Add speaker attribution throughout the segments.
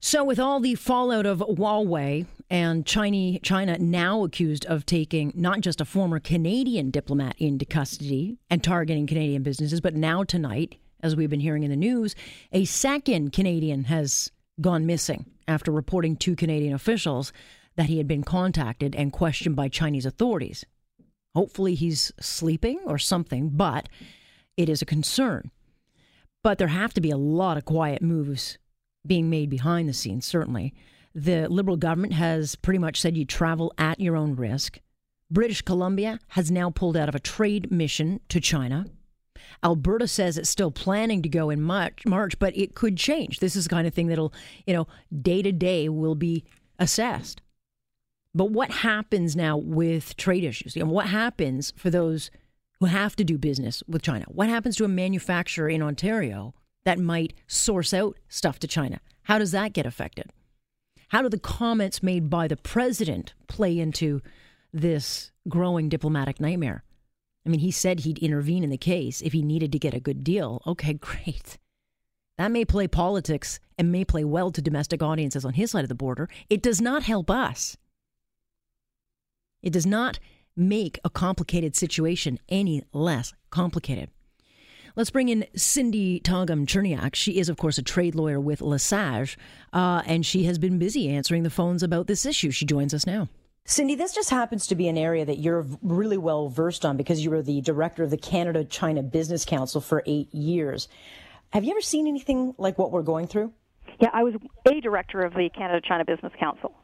Speaker 1: So, with all the fallout of Huawei and China, China now accused of taking not just a former Canadian diplomat into custody and targeting Canadian businesses, but now tonight, as we've been hearing in the news, a second Canadian has gone missing after reporting to Canadian officials that he had been contacted and questioned by Chinese authorities. Hopefully, he's sleeping or something, but it is a concern. But there have to be a lot of quiet moves being made behind the scenes, certainly. The Liberal government has pretty much said you travel at your own risk. British Columbia has now pulled out of a trade mission to China. Alberta says it's still planning to go in March, March, but it could change. This is the kind of thing that'll, you know, day to day will be assessed. But what happens now with trade issues? You know, what happens for those who have to do business with China? What happens to a manufacturer in Ontario that might source out stuff to China. How does that get affected? How do the comments made by the president play into this growing diplomatic nightmare? I mean, he said he'd intervene in the case if he needed to get a good deal. Okay, great. That may play politics and may play well to domestic audiences on his side of the border. It does not help us. It does not make a complicated situation any less complicated. Let's bring in Cindy Todgham Cherniak. She is, of course, a trade lawyer with LexSage, uh, and she has been busy answering the phones about this issue. She joins us now. Cindy, this just happens to be an area that you're really well versed on because you were the director of the Canada China Business Council for eight years. Have you ever seen anything like what we're going through?
Speaker 2: Yeah, I was a director of the Canada China Business Council.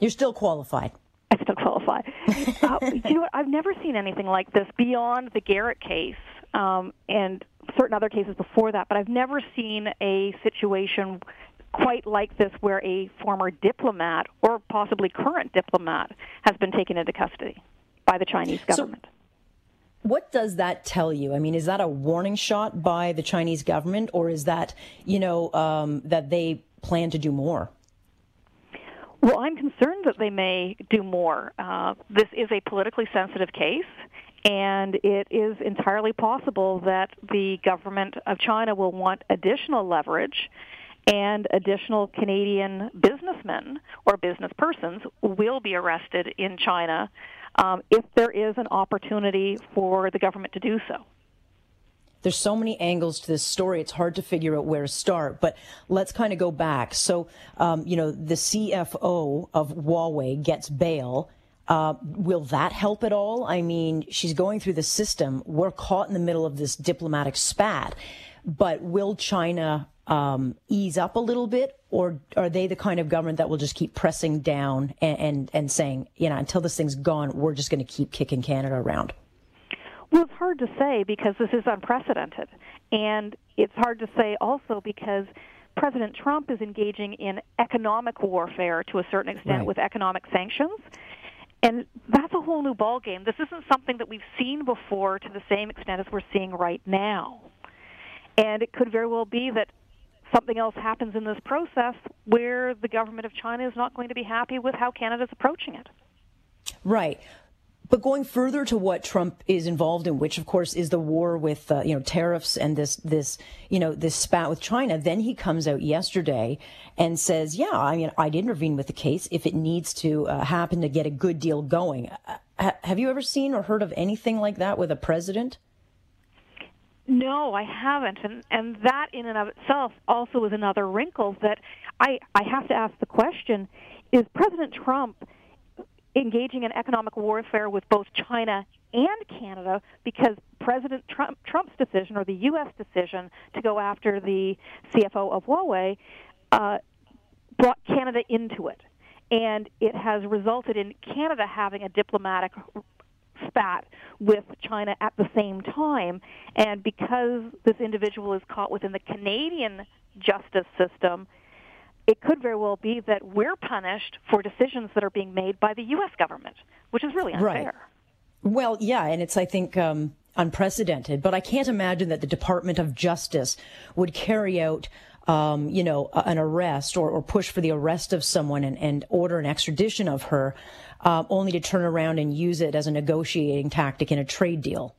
Speaker 1: You're still qualified.
Speaker 2: I still qualify. uh, you know what? I've never seen anything like this beyond the Garratt case um, and certain other cases before that, but I've never seen a situation quite like this where a former diplomat or possibly current diplomat has been taken into custody by the Chinese government. So-
Speaker 1: what does that tell you? I mean, is that a warning shot by the Chinese government, or is that, you know, um, that they plan to do more?
Speaker 2: Well, I'm concerned that they may do more. Uh, this is a politically sensitive case, and it is entirely possible that the government of China will want additional leverage and additional Canadian businessmen or business persons will be arrested in China um, if there is an opportunity for the government to do so.
Speaker 1: There's so many angles to this story, it's hard to figure out where to start. But let's kind of go back. So, um, you know, the CFO of Huawei gets bail uh, will that help at all? I mean, she's going through the system. We're caught in the middle of this diplomatic spat. But will China um, ease up a little bit, or are they the kind of government that will just keep pressing down and, and, and saying, you know, until this thing's gone, we're just going to keep kicking Canada around?
Speaker 2: Well, it's hard to say because this is unprecedented. And it's hard to say also because President Trump is engaging in economic warfare to a certain extent right. with economic sanctions. And that's a whole new ballgame. This isn't something that we've seen before to the same extent as we're seeing right now. And it could very well be that something else happens in this process where the government of China is not going to be happy with how Canada's approaching it.
Speaker 1: Right. But going further to what Trump is involved in, which of course is the war with uh, you know tariffs and this this you know this spat with China, then he comes out yesterday and says, "Yeah, I mean, I'd intervene with the case if it needs to uh, happen to get a good deal going." Uh, have you ever seen or heard of anything like that with a president?
Speaker 2: No, I haven't, and and that in and of itself also is another wrinkle that I I have to ask the question: Is President Trump? Engaging in economic warfare with both China and Canada because President Trump, Trump's decision or the U.S. decision to go after the CFO of Huawei uh, brought Canada into it. And it has resulted in Canada having a diplomatic spat with China at the same time. And because this individual is caught within the Canadian justice system, it could very well be that we're punished for decisions that are being made by the U.S. government, which is really unfair.
Speaker 1: Right. Well, yeah, and it's, I think, um, unprecedented, but I can't imagine that the Department of Justice would carry out, um, you know, an arrest or, or, push for the arrest of someone and, and order an extradition of her, uh, only to turn around and use it as a negotiating tactic in a trade deal.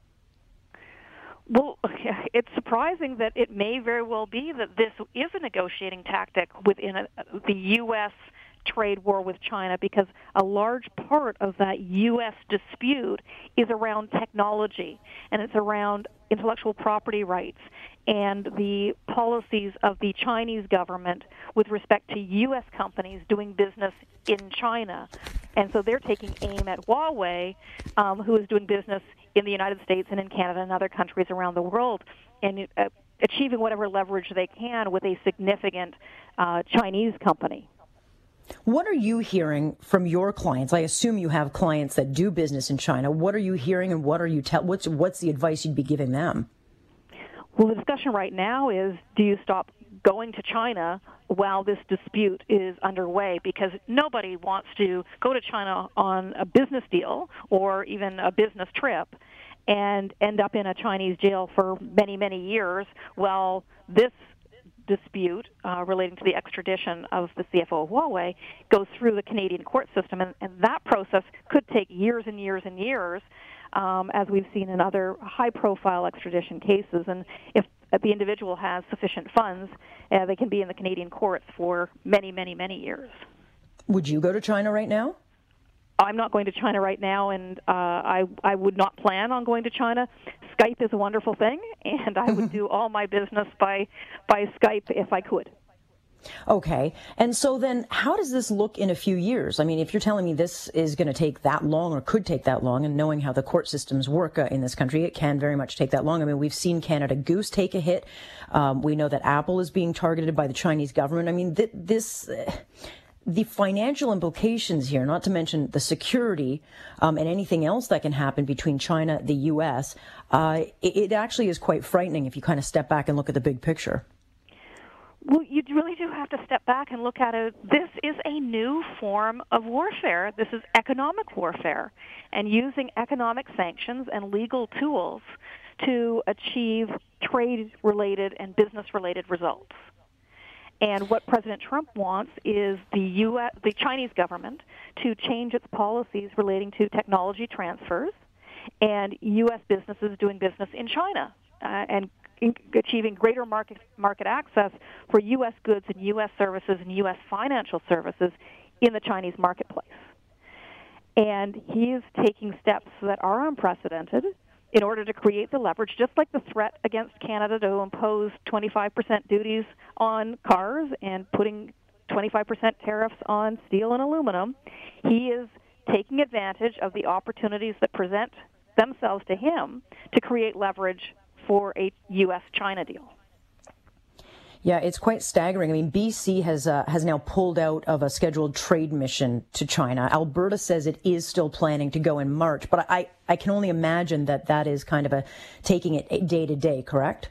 Speaker 2: Well, it's surprising that it may very well be that this is a negotiating tactic within a, the U.S. trade war with China because a large part of that U.S. dispute is around technology and it's around intellectual property rights and the policies of the Chinese government with respect to U.S. companies doing business in China. And so they're taking aim at Huawei, um, who is doing business in the United States and in Canada and other countries around the world, and uh, achieving whatever leverage they can with a significant uh, Chinese company.
Speaker 1: What are you hearing from your clients? I assume you have clients that do business in China. What are you hearing, and what are you tell? What's what's the advice you'd be giving them?
Speaker 2: Well, the discussion right now is: Do you stop going to China while this dispute is underway? Because nobody wants to go to China on a business deal or even a business trip and end up in a Chinese jail for many, many years while this dispute uh, relating to the extradition of the CFO of Huawei goes through the Canadian court system, and, and that process could take years and years and years, um, as we've seen in other high-profile extradition cases. And if the individual has sufficient funds, uh, they can be in the Canadian courts for many, many, many years.
Speaker 1: Would you go to China right now?
Speaker 2: I'm not going to China right now, and uh, I I would not plan on going to China. Skype is a wonderful thing, and I would do all my business by by Skype if I could.
Speaker 1: Okay. And so then how does this look in a few years? I mean, if you're telling me this is going to take that long or could take that long, and knowing how the court systems work uh, in this country, it can very much take that long. I mean, we've seen Canada Goose take a hit. Um, we know that Apple is being targeted by the Chinese government. I mean, th- this. Uh, the financial implications here, not to mention the security um, and anything else that can happen between China, the U.S., uh, it, it, actually is quite frightening if you kind of step back and look at the big picture.
Speaker 2: Well, you really do have to step back and look at it. This is a new form of warfare. This is economic warfare, and using economic sanctions and legal tools to achieve trade related and business related results. And what President Trump wants is the US, the Chinese government to change its policies relating to technology transfers and U.S. businesses doing business in China uh, and achieving greater market market access for U.S. goods and U.S. services and U.S. financial services in the Chinese marketplace. And he is taking steps that are unprecedented in order to create the leverage, just like the threat against Canada to impose 25% duties on cars and putting 25% tariffs on steel and aluminum. He is taking advantage of the opportunities that present themselves to him to create leverage for a U.S. China deal.
Speaker 1: Yeah, it's quite staggering. I mean, BC has uh, has now pulled out of a scheduled trade mission to China. Alberta says it is still planning to go in March, but I I can only imagine that that is kind of a taking it day to day. Correct?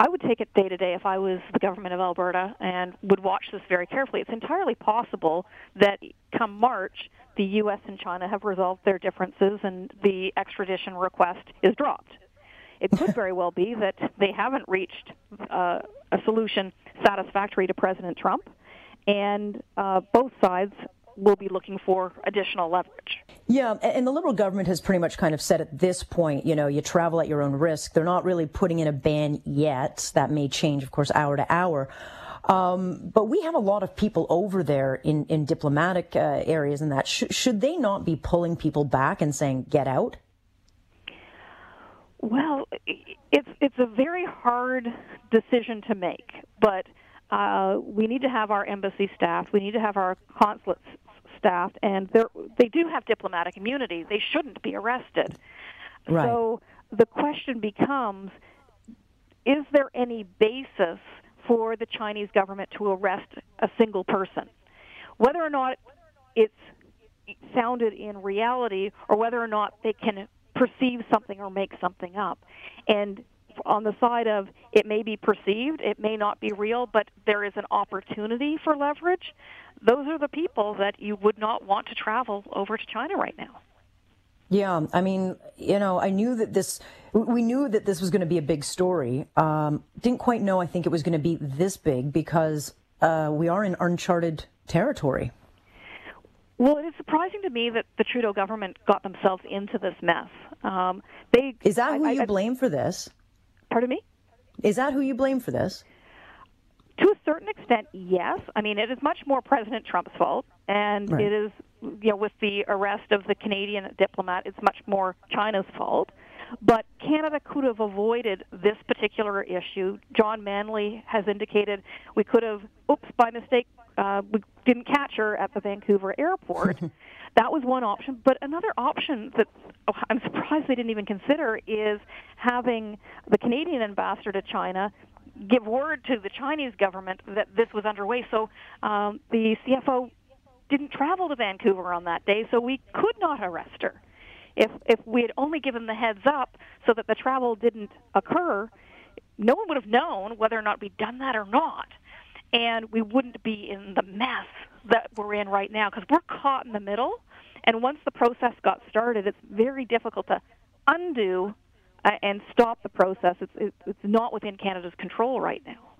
Speaker 2: I would take it day to day if I was the government of Alberta and would watch this very carefully. It's entirely possible that come March, the U.S. and China have resolved their differences and the extradition request is dropped. It could very well be that they haven't reached uh, a solution satisfactory to President Trump, and uh, both sides will be looking for additional leverage.
Speaker 1: Yeah, and the Liberal government has pretty much kind of said at this point, you know, you travel at your own risk. They're not really putting in a ban yet. That may change, of course, hour to hour. Um, but we have a lot of people over there in, in diplomatic uh, areas and that. Sh- should they not be pulling people back and saying, get out?
Speaker 2: Well, it's it's a very hard decision to make, but uh, we need to have our embassy staff, We need to have our consulates staff, and they do have diplomatic immunity. They shouldn't be arrested.
Speaker 1: Right.
Speaker 2: So the question becomes: Is there any basis for the Chinese government to arrest a single person, whether or not it's founded in reality, or whether or not they can perceive something or make something up. And on the side of it may be perceived, it may not be real, but there is an opportunity for leverage, those are the people that you would not want to travel over to China right now.
Speaker 1: Yeah, I mean, you know, I knew that this, we knew that this was going to be a big story. Um, didn't quite know, I think it was going to be this big because uh, we are in uncharted territory.
Speaker 2: Well, it is surprising to me that the Trudeau government got themselves into this mess. Um, they
Speaker 1: is that who I, you I, blame for this?
Speaker 2: Pardon me?
Speaker 1: Is that who you blame for this?
Speaker 2: To a certain extent, yes. I mean, it is much more President Trump's fault, and right. it is, you know, with the arrest of the Canadian diplomat, it's much more China's fault. But Canada could have avoided this particular issue. John Manley has indicated we could have, oops, by mistake, uh, we didn't catch her at the Vancouver airport. that was one option. But another option that oh, I'm surprised they didn't even consider is having the Canadian ambassador to China give word to the Chinese government that this was underway. So um, the CFO didn't travel to Vancouver on that day, so we could not arrest her. If if we had only given the heads up so that the travel didn't occur, no one would have known whether or not we'd done that or not, and we wouldn't be in the mess that we're in right now because we're caught in the middle. And once the process got started, it's very difficult to undo uh, and stop the process. It's it's not within Canada's control right now.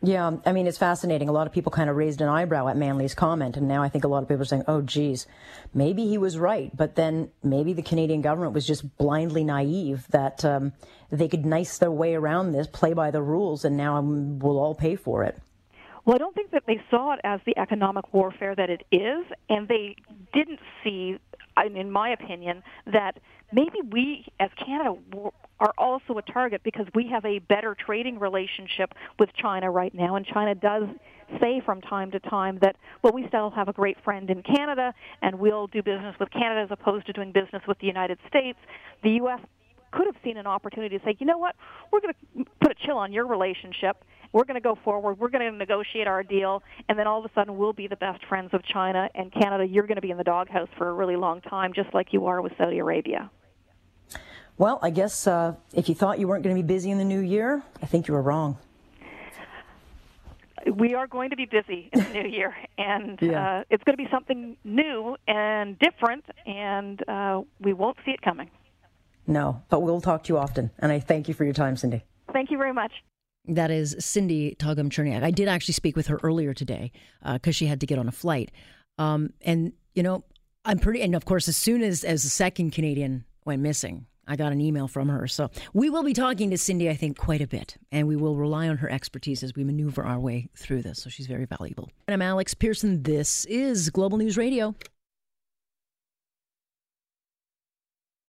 Speaker 1: Yeah, I mean, it's fascinating. A lot of people kind of raised an eyebrow at Manley's comment, and now I think a lot of people are saying, oh, geez, maybe he was right. But then maybe the Canadian government was just blindly naive that um, they could nice their way around this, play by the rules, and now um, we'll all pay for it.
Speaker 2: Well, I don't think that they saw it as the economic warfare that it is, and they didn't see, in my opinion, that maybe we as Canada are also a target because we have a better trading relationship with China right now, and China does say from time to time that, well, we still have a great friend in Canada, and we'll do business with Canada as opposed to doing business with the United States. The U.S. could have seen an opportunity to say, you know what, we're going to put a chill on your relationship. We're going to go forward. We're going to negotiate our deal, and then all of a sudden we'll be the best friends of China and Canada. You're going to be in the doghouse for a really long time, just like you are with Saudi Arabia.
Speaker 1: Well, I guess uh, if you thought you weren't going to be busy in the new year, I think you were wrong.
Speaker 2: We are going to be busy in the new year, and yeah. uh, it's going to be something new and different, and uh, we won't see it coming.
Speaker 1: No, but we'll talk to you often, and I thank you for your time, Cindy.
Speaker 2: Thank you very much.
Speaker 1: That is Cindy Todgham Cherniak. I did actually speak with her earlier today because uh, she had to get on a flight. Um, and, you know, I'm pretty, and of course, as soon as, as the second Canadian went missing, I got an email from her. So we will be talking to Cindy, I think, quite a bit, and we will rely on her expertise as we maneuver our way through this. So she's very valuable. And I'm Alex Pearson. This is Global News Radio.